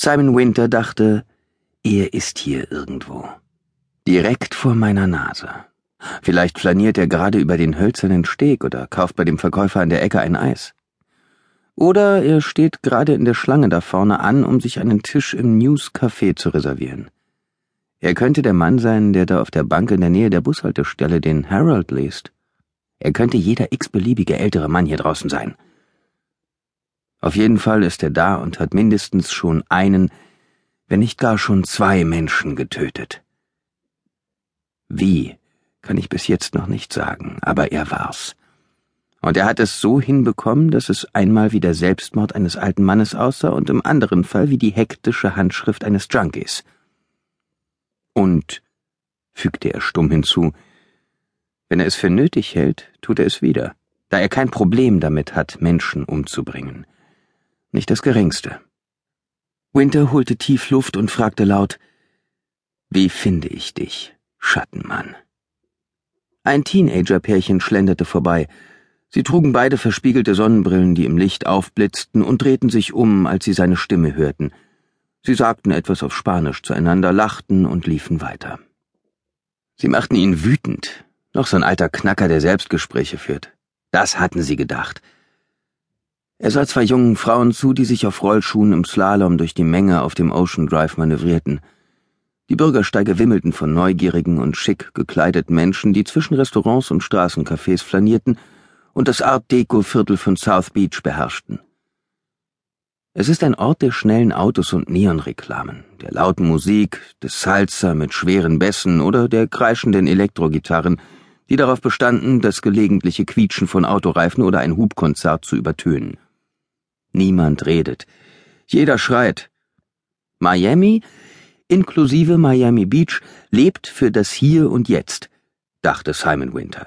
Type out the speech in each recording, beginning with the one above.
Simon Winter dachte, er ist hier irgendwo. Direkt vor meiner Nase. Vielleicht flaniert er gerade über den hölzernen Steg oder kauft bei dem Verkäufer an der Ecke ein Eis. Oder er steht gerade in der Schlange da vorne an, um sich einen Tisch im News Café zu reservieren. Er könnte der Mann sein, der da auf der Bank in der Nähe der Bushaltestelle den Herald liest. Er könnte jeder x-beliebige ältere Mann hier draußen sein. Auf jeden Fall ist er da und hat mindestens schon einen, wenn nicht gar schon zwei Menschen getötet. Wie, kann ich bis jetzt noch nicht sagen, aber er war's. Und er hat es so hinbekommen, dass es einmal wie der Selbstmord eines alten Mannes aussah und im anderen Fall wie die hektische Handschrift eines Junkies. Und, fügte er stumm hinzu, wenn er es für nötig hält, tut er es wieder, da er kein Problem damit hat, Menschen umzubringen. Nicht das geringste. Winter holte tief Luft und fragte laut, Wie finde ich dich, Schattenmann? Ein Teenager-Pärchen schlenderte vorbei. Sie trugen beide verspiegelte Sonnenbrillen, die im Licht aufblitzten, und drehten sich um, als sie seine Stimme hörten. Sie sagten etwas auf Spanisch zueinander, lachten und liefen weiter. Sie machten ihn wütend. Noch so ein alter Knacker, der Selbstgespräche führt. Das hatten sie gedacht. Er sah zwei jungen Frauen zu, die sich auf Rollschuhen im Slalom durch die Menge auf dem Ocean Drive manövrierten. Die Bürgersteige wimmelten von neugierigen und schick gekleideten Menschen, die zwischen Restaurants und Straßencafés flanierten und das Art Deco-Viertel von South Beach beherrschten. Es ist ein Ort der schnellen Autos und Neonreklamen, der lauten Musik, des Salsa mit schweren Bässen oder der kreischenden Elektrogitarren, die darauf bestanden, das gelegentliche Quietschen von Autoreifen oder ein Hubkonzert zu übertönen. Niemand redet. Jeder schreit. Miami, inklusive Miami Beach, lebt für das Hier und Jetzt, dachte Simon Winter.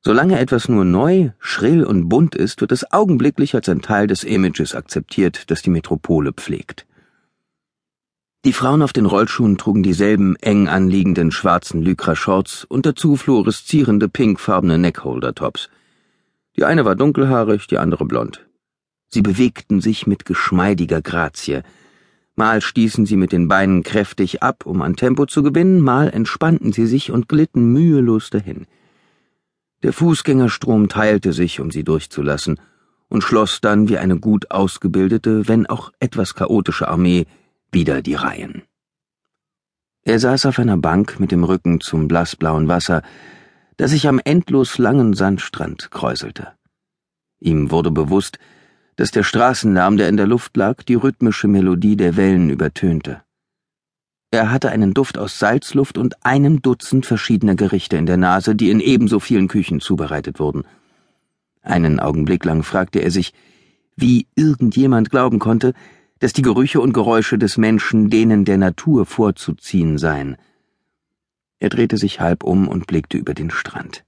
Solange etwas nur neu, schrill und bunt ist, wird es augenblicklich als ein Teil des Images akzeptiert, das die Metropole pflegt. Die Frauen auf den Rollschuhen trugen dieselben eng anliegenden schwarzen Lycra-Shorts und dazu fluoreszierende pinkfarbene Neckholder-Tops. Die eine war dunkelhaarig, die andere blond. Sie bewegten sich mit geschmeidiger Grazie. Mal stießen sie mit den Beinen kräftig ab, um an Tempo zu gewinnen, mal entspannten sie sich und glitten mühelos dahin. Der Fußgängerstrom teilte sich, um sie durchzulassen, und schloss dann wie eine gut ausgebildete, wenn auch etwas chaotische Armee wieder die Reihen. Er saß auf einer Bank mit dem Rücken zum blassblauen Wasser, das sich am endlos langen Sandstrand kräuselte. Ihm wurde bewusst, dass der Straßenlärm, der in der Luft lag, die rhythmische Melodie der Wellen übertönte. Er hatte einen Duft aus Salzluft und einem Dutzend verschiedener Gerichte in der Nase, die in ebenso vielen Küchen zubereitet wurden. Einen Augenblick lang fragte er sich, wie irgendjemand glauben konnte, dass die Gerüche und Geräusche des Menschen denen der Natur vorzuziehen seien. Er drehte sich halb um und blickte über den Strand.